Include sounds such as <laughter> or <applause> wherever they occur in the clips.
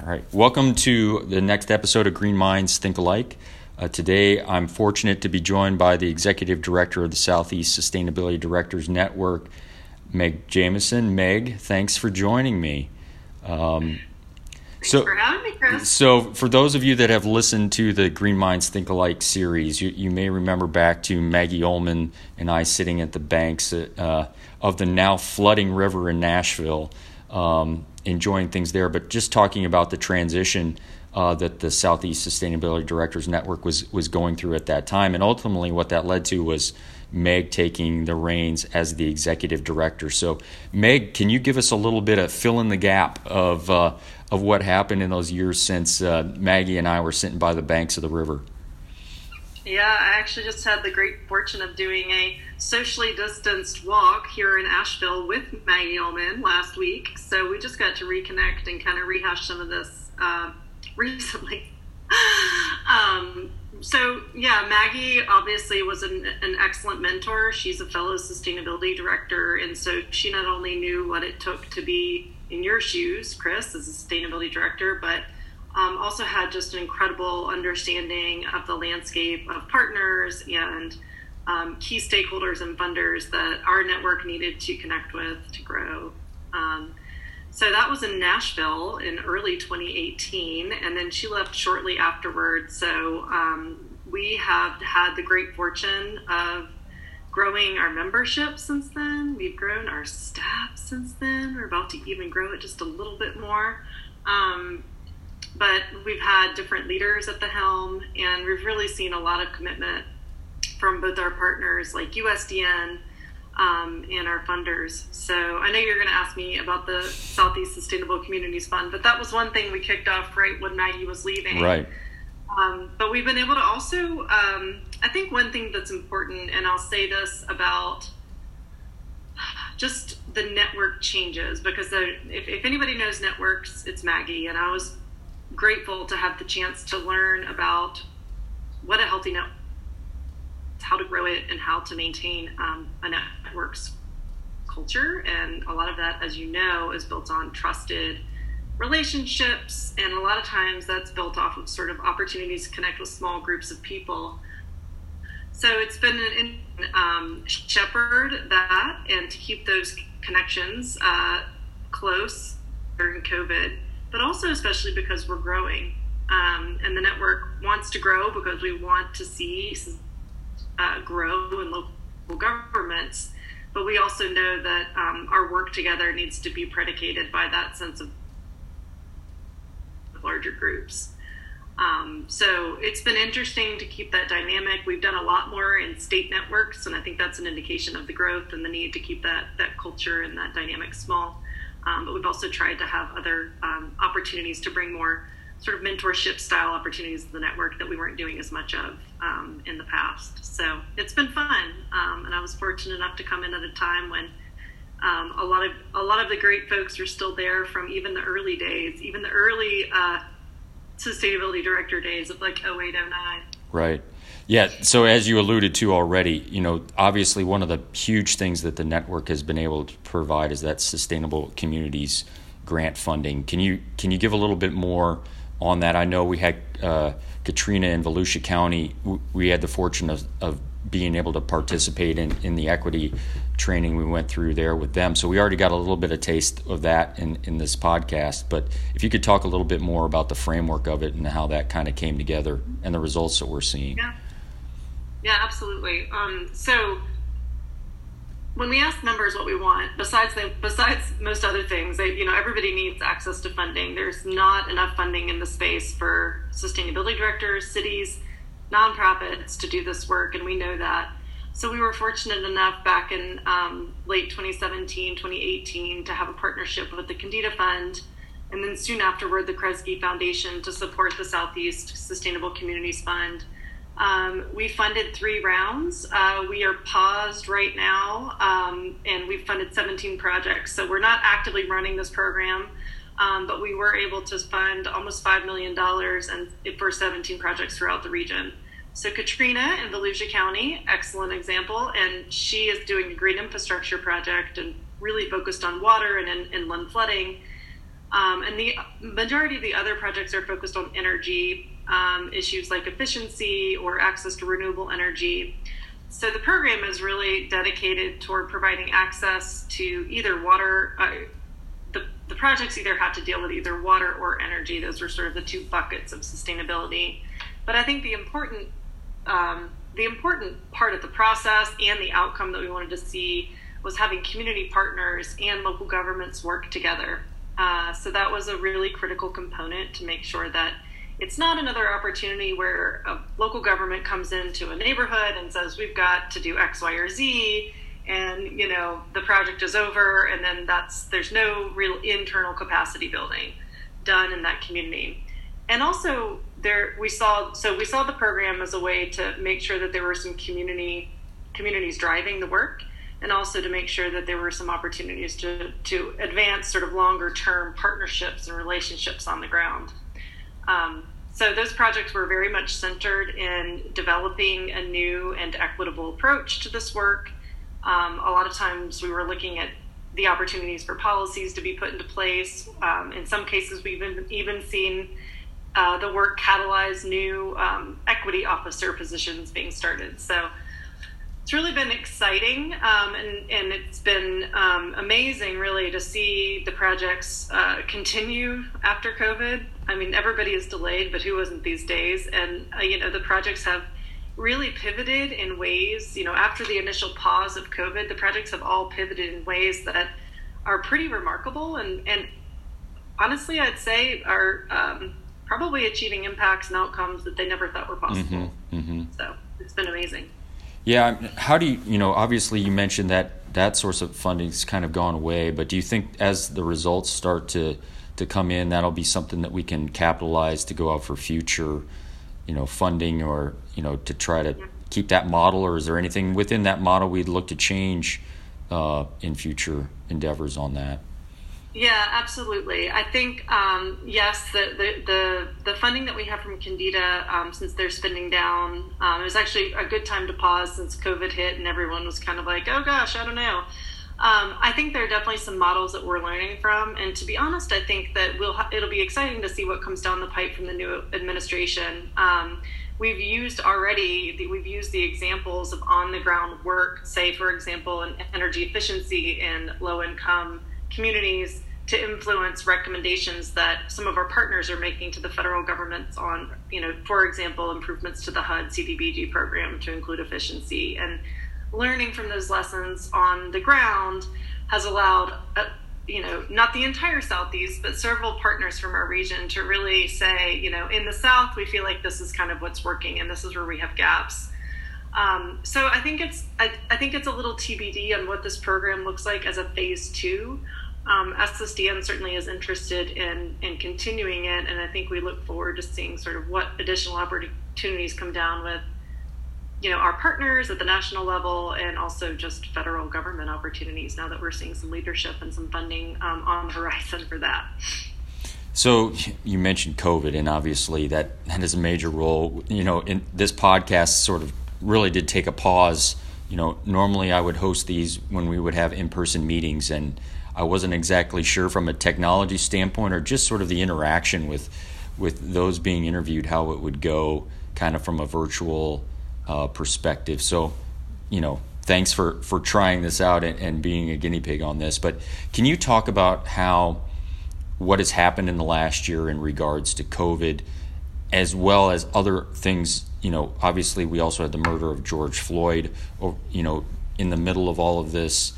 All right. Welcome to the next episode of Green Minds Think Alike. Uh, today, I'm fortunate to be joined by the Executive Director of the Southeast Sustainability Directors Network, Meg Jamieson. Meg, thanks for joining me. Um, so, for having me, Chris. So, for those of you that have listened to the Green Minds Think Alike series, you, you may remember back to Maggie Ullman and I sitting at the banks uh, of the now flooding river in Nashville um, enjoying things there. But just talking about the transition uh, that the Southeast Sustainability Directors Network was was going through at that time, and ultimately what that led to was Meg taking the reins as the executive director. So, Meg, can you give us a little bit of fill in the gap of uh, of what happened in those years since uh, Maggie and I were sitting by the banks of the river? Yeah, I actually just had the great fortune of doing a socially distanced walk here in Asheville with Maggie Ullman last week. So we just got to reconnect and kind of rehash some of this uh, <laughs> recently. um, so yeah, Maggie obviously was an, an, excellent mentor. She's a fellow sustainability director, and so she not only knew what it took to be in your shoes, Chris, as a sustainability director, but um, also had just an incredible understanding of the landscape of partners and um, key stakeholders and funders that our network needed to connect with to grow. Um, so that was in Nashville in early 2018, and then she left shortly afterwards. So um, we have had the great fortune of growing our membership since then. We've grown our staff since then. We're about to even grow it just a little bit more. Um, but we've had different leaders at the helm, and we've really seen a lot of commitment from both our partners like USDN um, and our funders. So I know you're going to ask me about the Southeast Sustainable Communities Fund, but that was one thing we kicked off right when Maggie was leaving. Right. Um, but we've been able to also, um, I think one thing that's important, and I'll say this about just the network changes because if, if anybody knows networks, it's Maggie, and I was grateful to have the chance to learn about what a healthy network how to grow it and how to maintain um, a network's culture. And a lot of that as you know is built on trusted relationships. And a lot of times that's built off of sort of opportunities to connect with small groups of people. So it's been an um, shepherd that and to keep those connections uh, close during covid but also especially because we're growing. Um, and the network wants to grow because we want to see uh, grow in local governments. But we also know that um, our work together needs to be predicated by that sense of larger groups. Um, so it's been interesting to keep that dynamic. We've done a lot more in state networks, and I think that's an indication of the growth and the need to keep that that culture and that dynamic small. Um, but we've also tried to have other um, opportunities to bring more sort of mentorship style opportunities to the network that we weren't doing as much of um, in the past. So it's been fun, um, and I was fortunate enough to come in at a time when um, a lot of a lot of the great folks are still there from even the early days, even the early uh, sustainability director days of like 0809. Right. Yeah. So as you alluded to already, you know, obviously one of the huge things that the network has been able to provide is that sustainable communities grant funding. Can you can you give a little bit more on that? I know we had uh, Katrina in Volusia County. We had the fortune of, of being able to participate in, in the equity training we went through there with them. So we already got a little bit of taste of that in, in this podcast. But if you could talk a little bit more about the framework of it and how that kind of came together and the results that we're seeing. Yeah. Yeah, absolutely. Um, so when we ask members what we want, besides besides most other things, they, you know, everybody needs access to funding. There's not enough funding in the space for sustainability directors, cities, nonprofits to do this work, and we know that. So we were fortunate enough back in um, late 2017, 2018 to have a partnership with the Kendeda Fund, and then soon afterward the Kresge Foundation to support the Southeast Sustainable Communities Fund um, we funded three rounds. Uh, we are paused right now, um, and we've funded 17 projects. So we're not actively running this program, um, but we were able to fund almost $5 million and for 17 projects throughout the region. So Katrina in Volusia County, excellent example, and she is doing a great infrastructure project and really focused on water and in, inland flooding. Um, and the majority of the other projects are focused on energy um, issues like efficiency or access to renewable energy. So the program is really dedicated toward providing access to either water. Uh, the, the projects either have to deal with either water or energy. Those are sort of the two buckets of sustainability. But I think the important um, the important part of the process and the outcome that we wanted to see was having community partners and local governments work together. Uh, so that was a really critical component to make sure that it's not another opportunity where a local government comes into a neighborhood and says we've got to do X, Y, or Z, and you know the project is over, and then that's there's no real internal capacity building done in that community. And also there we saw so we saw the program as a way to make sure that there were some community communities driving the work and also to make sure that there were some opportunities to, to advance sort of longer term partnerships and relationships on the ground. Um, so those projects were very much centered in developing a new and equitable approach to this work. Um, a lot of times we were looking at the opportunities for policies to be put into place. Um, in some cases, we've even, even seen uh, the work catalyze new um, equity officer positions being started. So it's really been exciting um, and, and it's been um, amazing really to see the projects uh, continue after covid. I mean everybody is delayed but who wasn't these days? And uh, you know the projects have really pivoted in ways you know after the initial pause of covid the projects have all pivoted in ways that are pretty remarkable and and honestly i'd say are um, probably achieving impacts and outcomes that they never thought were possible. Mm-hmm, mm-hmm. so it's been amazing yeah, how do you, you know, obviously you mentioned that that source of funding's kind of gone away, but do you think as the results start to to come in, that'll be something that we can capitalize to go out for future, you know, funding or, you know, to try to keep that model or is there anything within that model we'd look to change uh, in future endeavors on that? Yeah, absolutely. I think um, yes, the, the, the the funding that we have from Kendeda, um, since they're spending down, um, it was actually a good time to pause since COVID hit and everyone was kind of like, oh gosh, I don't know. Um, I think there are definitely some models that we're learning from, and to be honest, I think that we'll ha- it'll be exciting to see what comes down the pipe from the new administration. Um, we've used already we've used the examples of on the ground work, say for example, in energy efficiency in low income communities to influence recommendations that some of our partners are making to the federal governments on, you know, for example, improvements to the HUD CDBG program to include efficiency. And learning from those lessons on the ground has allowed, uh, you know, not the entire Southeast, but several partners from our region to really say, you know, in the South, we feel like this is kind of what's working and this is where we have gaps. Um, so I think it's I, I think it's a little TBD on what this program looks like as a phase two um, SSDN certainly is interested in, in continuing it, and I think we look forward to seeing sort of what additional opportunities come down with, you know, our partners at the national level and also just federal government opportunities now that we're seeing some leadership and some funding um, on the horizon for that. So you mentioned COVID, and obviously that, that is a major role. You know, in this podcast sort of really did take a pause. You know, normally I would host these when we would have in-person meetings, and I wasn't exactly sure from a technology standpoint or just sort of the interaction with with those being interviewed how it would go kind of from a virtual uh, perspective. So, you know, thanks for for trying this out and, and being a guinea pig on this. But can you talk about how what has happened in the last year in regards to COVID, as well as other things? You know, obviously we also had the murder of George Floyd, or you know, in the middle of all of this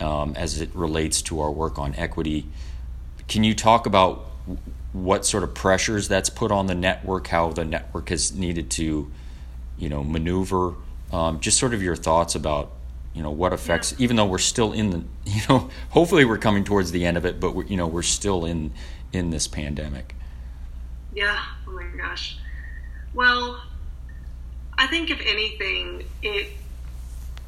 um, as it relates to our work on equity. Can you talk about what sort of pressures that's put on the network, how the network has needed to, you know, maneuver? Um, just sort of your thoughts about, you know, what effects, yeah. even though we're still in the, <laughs> you know, hopefully we're coming towards the end of it, but we're, you know, we're still in in this pandemic. Yeah. Oh my gosh. Well, I think if anything, it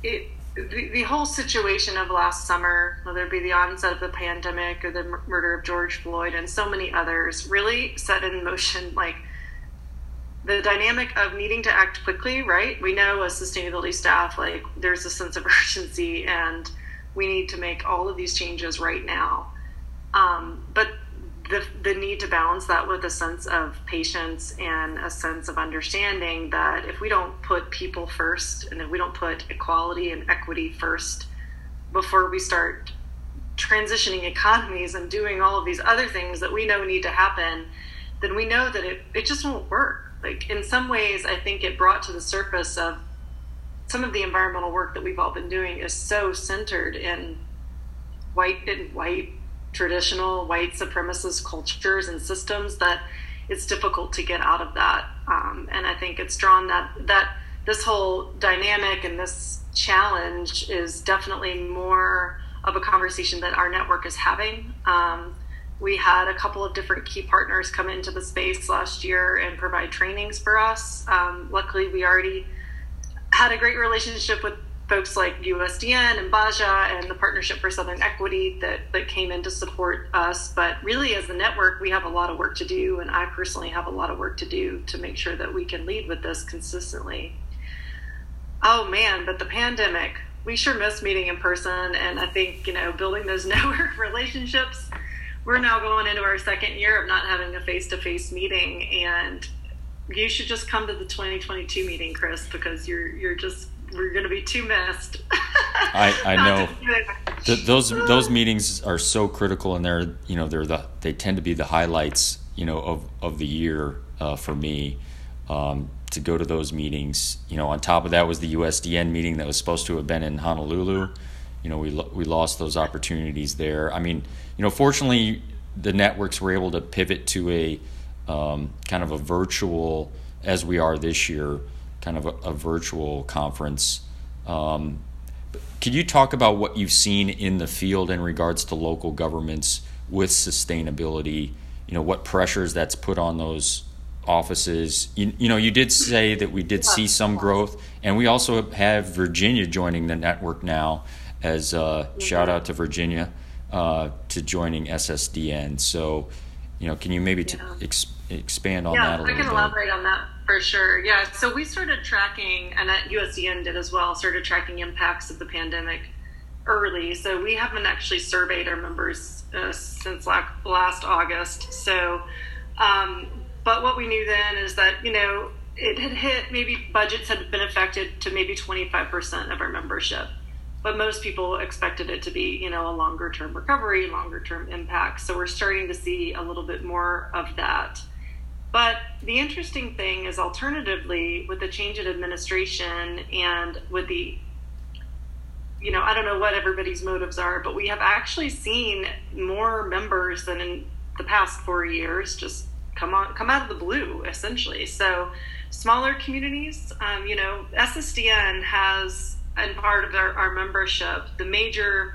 it the, the whole situation of last summer, whether it be the onset of the pandemic or the murder of George Floyd and so many others, really set in motion like the dynamic of needing to act quickly, right? We know as sustainability staff, like there's a sense of <laughs> urgency and we need to make all of these changes right now. Um, but the, the need to balance that with a sense of patience and a sense of understanding that if we don't put people first and if we don't put equality and equity first before we start transitioning economies and doing all of these other things that we know need to happen, then we know that it, it just won't work. Like in some ways, I think it brought to the surface of some of the environmental work that we've all been doing is so centered in white and white traditional white supremacist cultures and systems that it's difficult to get out of that. Um, and I think it's drawn that that this whole dynamic and this challenge is definitely more of a conversation that our network is having. Um, we had a couple of different key partners come into the space last year and provide trainings for us. Um, luckily, we already had a great relationship with folks like USDN and Baja and the Partnership for Southern Equity that, that came in to support us. But really, as a network, we have a lot of work to do, and I personally have a lot of work to do to make sure that we can lead with this consistently. Oh man, but the pandemic, we sure miss meeting in person, and I think, you know, building those <laughs> network relationships. We're now going into our second year of not having a face to face meeting, and you should just come to the 2022 meeting, Chris, because you're you're just we're going to be too missed. I, I <laughs> know the, those those meetings are so critical, and they're you know they're the they tend to be the highlights you know of of the year uh, for me. Um, to go to those meetings, you know, on top of that was the USDN meeting that was supposed to have been in Honolulu. You know, we we lost those opportunities there. I mean, you know, fortunately, the networks were able to pivot to a um, kind of a virtual, as we are this year, kind of a, a virtual conference. Um, could you talk about what you've seen in the field in regards to local governments with sustainability? You know, what pressures that's put on those offices. You, you know, you did say that we did see some growth, and we also have Virginia joining the network now. As uh, shout out to Virginia uh, to joining SSDN. So, you know, can you maybe t- ex- expand on yeah, that a little bit? I can bit? elaborate on that for sure. Yeah. So we started tracking, and at USDN did as well, started tracking impacts of the pandemic early. So we haven't actually surveyed our members uh, since last August. So, um, but what we knew then is that, you know, it had hit maybe budgets had been affected to maybe 25% of our membership. But most people expected it to be, you know, a longer term recovery, longer term impact. So we're starting to see a little bit more of that. But the interesting thing is, alternatively, with the change in administration and with the, you know, I don't know what everybody's motives are, but we have actually seen more members than in the past four years just come on, come out of the blue, essentially. So, smaller communities, um, you know, SSDN has, and part of our, our membership, the major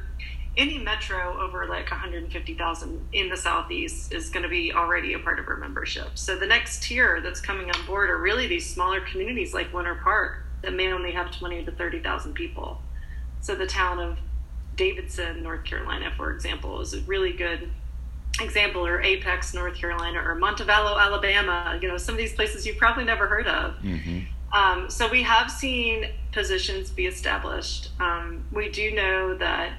any metro over like 150,000 in the southeast is going to be already a part of our membership. So the next tier that's coming on board are really these smaller communities like Winter Park that may only have 20 to 30,000 people. So the town of Davidson, North Carolina, for example, is a really good example, or Apex, North Carolina, or Montevallo, Alabama. You know, some of these places you've probably never heard of. Mm-hmm. Um, so we have seen positions be established. Um, we do know that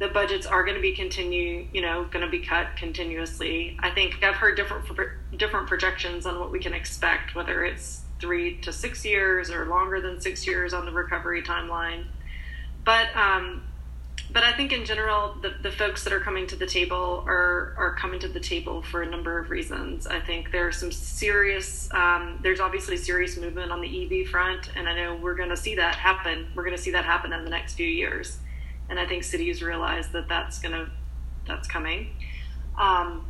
the budgets are going to be continue, you know, going to be cut continuously. I think I've heard different different projections on what we can expect, whether it's three to six years or longer than six years on the recovery timeline. But um, but I think in general, the, the folks that are coming to the table are are coming to the table for a number of reasons. I think there are some serious, um, there's obviously serious movement on the EV front, and I know we're going to see that happen. We're going to see that happen in the next few years and I think cities realize that that's gonna that's coming. Um,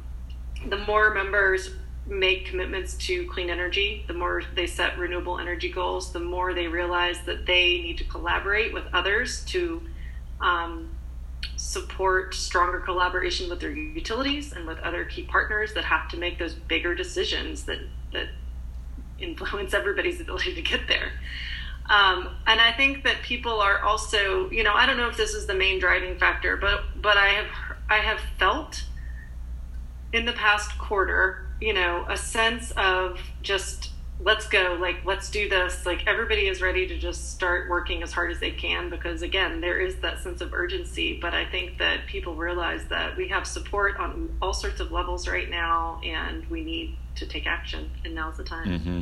the more members make commitments to clean energy, the more they set renewable energy goals, the more they realize that they need to collaborate with others to um, support stronger collaboration with their utilities and with other key partners that have to make those bigger decisions that that influence everybody's ability to get there. Um, and I think that people are also, you know, I don't know if this is the main driving factor, but but I have I have felt in the past quarter, you know, a sense of just let's go like let's do this. Like everybody is ready to just start working as hard as they can because again there is that sense of urgency. But i think that people realize that we have support on all sorts of levels right now and we need to take action and now's the time. Mm-hmm.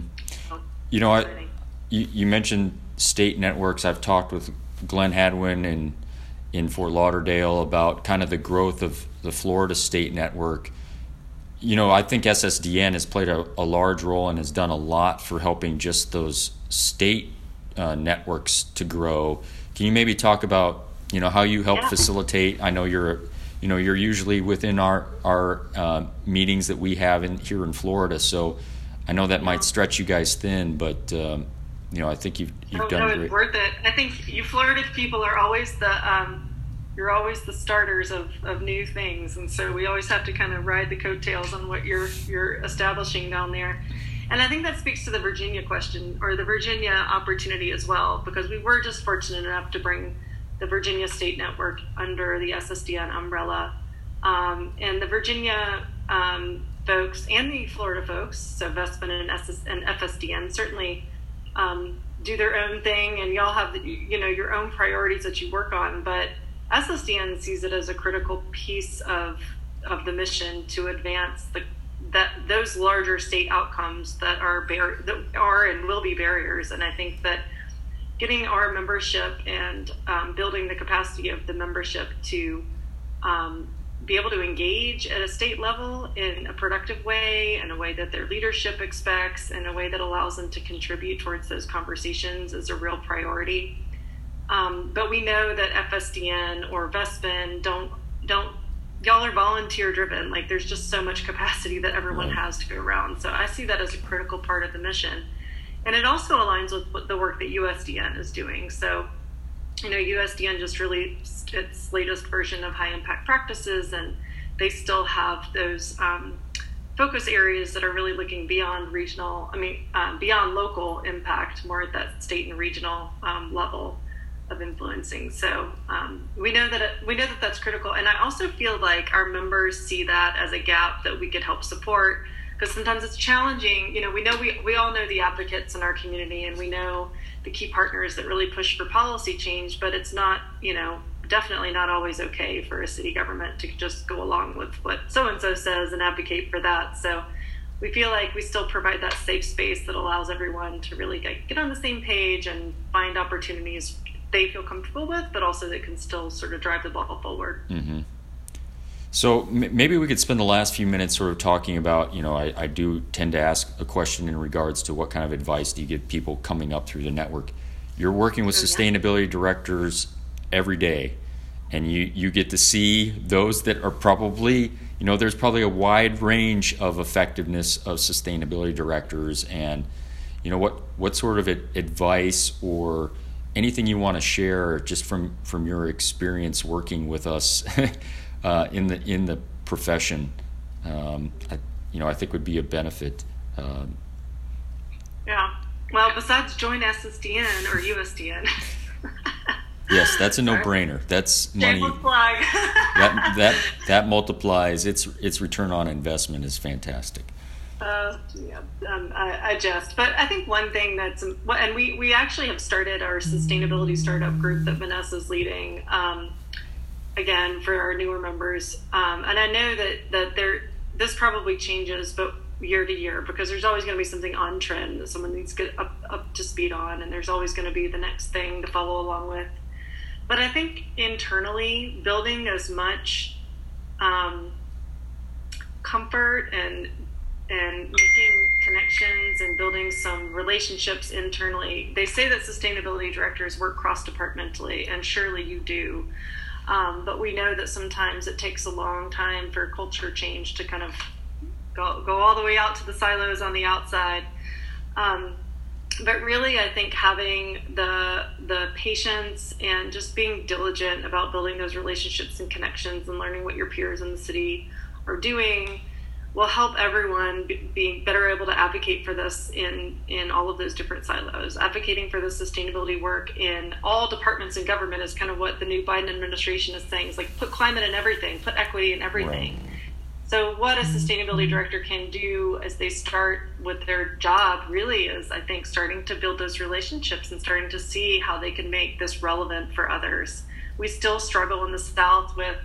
so, you know I, you, you mentioned state networks. I've talked with glen hadwen in in fort lauderdale about kind of the growth of the florida state network you know, I think SSDN has played a, a, large role and has done a lot for helping just those state uh, networks to grow. Can you maybe talk about, you know, how you help yeah. facilitate? I know you're, you know, you're usually within our our uh, meetings that we have in here in Florida, so I know that might stretch you guys thin, but um, you know, I think you've you've oh, done no, great. worth it. I think you Florida people are always the um, you're always the starters of, of new things. And so we always have to kind of ride the coattails on what you're you're establishing down there. And i think that speaks to the virginia question or the virginia opportunity as well because we were just fortunate enough to bring the virginia state network under the ssdn umbrella. Um, and the virginia um, folks and the florida folks so vespin and, SS, and fsdn certainly um, do their own thing and y'all have the, you know your own priorities that you work on. But SSDN sees it as a critical piece of of the mission to advance the that those larger state outcomes that are bar- that are and will be barriers. And I think that getting our membership and um, building the capacity of the membership to um, be able to engage at a state level in a productive way, in a way that their leadership expects, in a way that allows them to contribute towards those conversations is a real priority. Um, but we know that FSDN or Vespin don't don't y'all are volunteer driven. Like there's just so much capacity that everyone right. has to go around. So I see that as a critical part of the mission, and it also aligns with the work that USDN is doing. So you know USDN just released its latest version of high impact practices, and they still have those. Um, focus areas that are really looking beyond regional, I mean, um, beyond local impact, more at that state and regional um, level of influencing. So um, we know that it, we know that that's critical, and I also feel like our members see that as a gap that we could help support because sometimes it's challenging. You know, we know we we all know the advocates in our community, and we know the key partners that really push for policy change, but it's not you know definitely not always okay for a city government to just go along with what so and so says and advocate for that. So we feel like we still provide that safe space that allows everyone to really get, get on the same page and find opportunities they feel comfortable with, but also that can still sort of drive the ball forward. Mm-hmm. So m- maybe we could spend the last few minutes sort of talking about, you know, I, I do tend to ask a question in regards to what kind of advice do you give people coming up through the network. You're working with oh, sustainability directors every day, and you, you get to see those that are probably, you know, there's probably a wide range of effectiveness of sustainability directors, and you know what what sort of advice or anything you want to share just from from your experience working with us <laughs> uh, in the in the profession um, I, you know I think would be a benefit um, yeah. Well besides join SSDN or USDN <laughs> yes that's a no-brainer. That's money. that that <laughs> that multiplies. Its its return on investment is fantastic uh, yeah, um, I, I, just, but I think one thing that's, and we, we actually have started our sustainability startup group that Vanessa's leading, um, again, for our newer members. Um, and I know that, that there, this probably changes, but year to year, because there's always going to be something on trend that someone needs to get up, up to speed on, and there's always going to be the next thing to follow along with. But I think internally, building as much um, comfort and and making connections and building some relationships internally. They say that sustainability directors work cross departmentally, and surely you do. Um, but we know that sometimes it takes a long time for culture change to kind of go, go all the way out to the silos on the outside. Um, but really, I think having the the patience and just being diligent about building those relationships and connections and learning what your peers in the city are doing will help everyone be better able to advocate for this in in all of those different silos. Advocating for the sustainability work in all departments in government is kind of what the new Biden administration is saying. Is like put climate in everything, put equity in everything. Right. So, what a sustainability director can do as they start with their job really is, I think, starting to build those relationships and starting to see how they can make this relevant for others. We still struggle in the South with,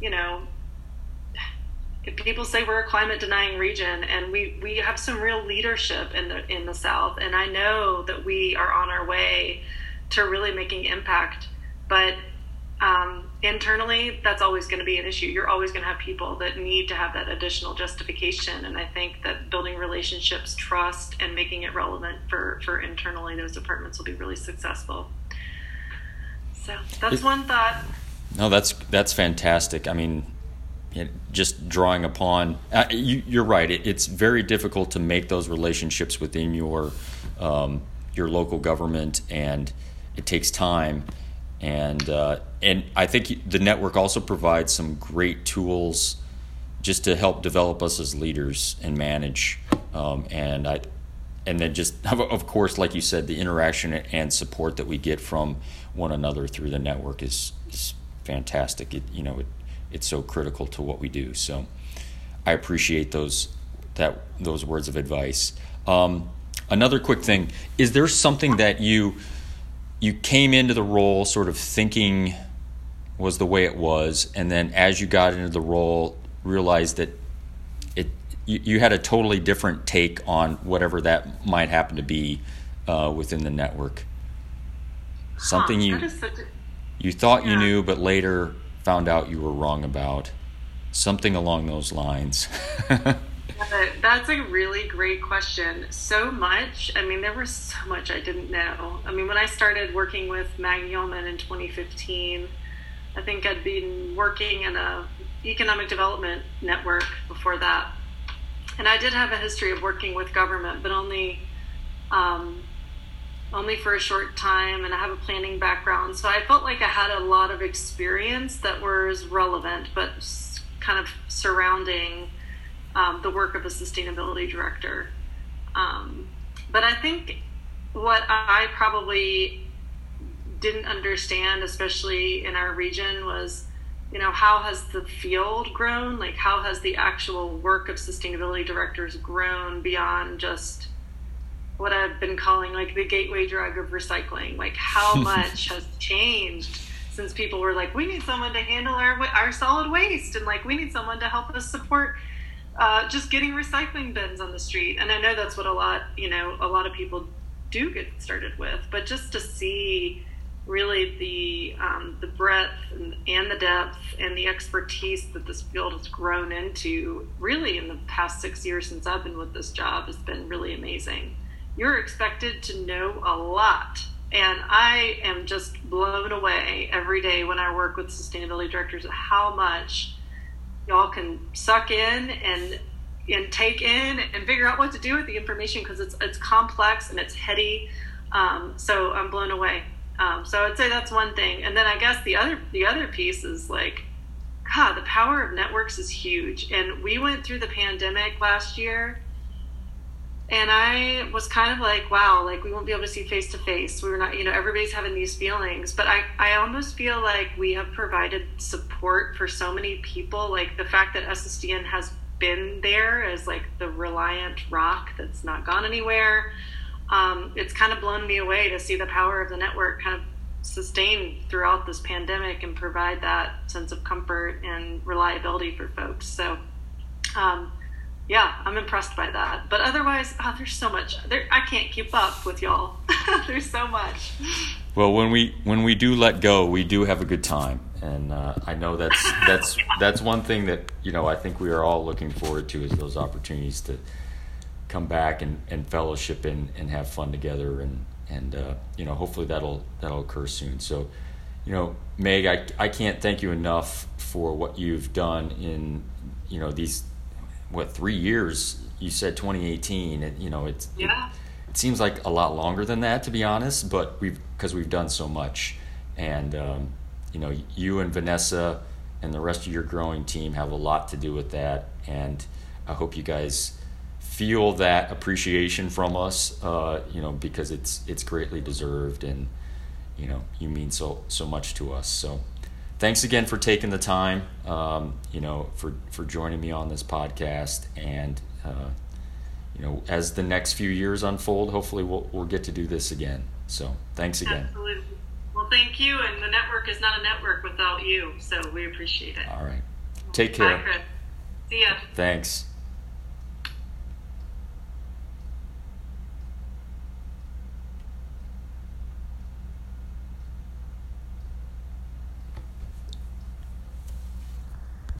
you know, people say we're a climate denying region and we, we have some real leadership in the in the south and i know that we are on our way to really making impact. But um, internally that's always going to be an issue. You're always going to have people that need to have that additional justification and i think that building relationships trust and making it relevant for for internally those departments will be really successful. So that's one thought. No that's that's fantastic. I mean just drawing upon uh, you, are right it, it's very difficult to make those relationships within your um, your local government and it takes time. And uh, and I think the network also provides some great tools just to help develop us as leaders and manage um, and I and then just <laughs> of course like you said the interaction and support that we get from one another through the network is is fantastic. It you know it it's so critical to what we do. So I appreciate those that those words of advice. Um, another quick thing: is there something that you you came into the role sort of thinking was the way it was, and then as you got into the role, realized that it you, you had a totally different take on whatever that might happen to be uh, within the network. Something huh, you you thought yeah. you knew, but later found out you were wrong about? Something along those lines. <laughs> That's a really great question. So much. I mean, there was so much I didn't know. I mean, when I started working with Maggie Ullman in 2015, I think I'd been working in a economic development network before that, and I did have a history of working with government, but only um, only for a short time and I have a planning background. So I felt like I had a lot of experience that was relevant, but kind of surrounding um, the work of a sustainability director. Um, but I think what I probably didn't understand, especially in our region, was you know how has the field grown like how has the actual work of sustainability directors grown beyond just what I've been calling like the gateway drug of recycling. Like how <laughs> much has changed since people were like, we need someone to handle our our solid waste, and like we need someone to help us support uh, just getting recycling bins on the street. And I know that's what a lot you know a lot of people do get started with, but just to see really the um, the breadth and, and, the depth and the expertise that this field has grown into really in the past six years since I've been with this job has been really amazing you're expected to know a lot. And I am just blown away every day when I work with sustainability directors at how much y'all can suck in and and take in and figure out what to do with the information because it's it's complex and it's heady. Um, so I'm blown away. Um, so I'd say that's one thing. And then I guess the other the other piece is like, God, the power of networks is huge. And we went through the pandemic last year and I was kind of like, wow, like we won't be able to see face to face. We were not, you know, everybody's having these feelings. But I, I almost feel like we have provided support for so many people. Like the fact that SSDN has been there as like the reliant rock that's not gone anywhere. Um, it's kind of blown me away to see the power of the network kind of sustain throughout this pandemic and provide that sense of comfort and reliability for folks. So, um, yeah, I'm impressed by that. But otherwise, oh, there's so much. There, I can't keep up with y'all. <laughs> there's so much. Well, when we when we do let go, we do have a good time, and uh, I know that's that's that's one thing that you know I think we are all looking forward to is those opportunities to come back and, and fellowship and, and have fun together, and and uh, you know hopefully that'll that'll occur soon. So, you know, Meg, I I can't thank you enough for what you've done in you know these what three years? You said 2018. and you know, it's yeah. It, it, seems like a lot longer than that, to be honest. But we've because we've done so much, and um, you know, you and Vanessa and the rest of your growing team have a lot to do with that. And I hope you guys feel that appreciation from us. Uh, you know, because it's it's greatly deserved, and you know, you mean so so much to us. So thanks again for taking the time. Um, you know, for for joining me on this podcast, and uh, you know, as the next few years unfold, hopefully we'll we'll get to do this again. So thanks again. Absolutely. Well, thank you, and the network is not a network without you, so we appreciate it. All right. Take care. Bye, Chris. See ya. Thanks.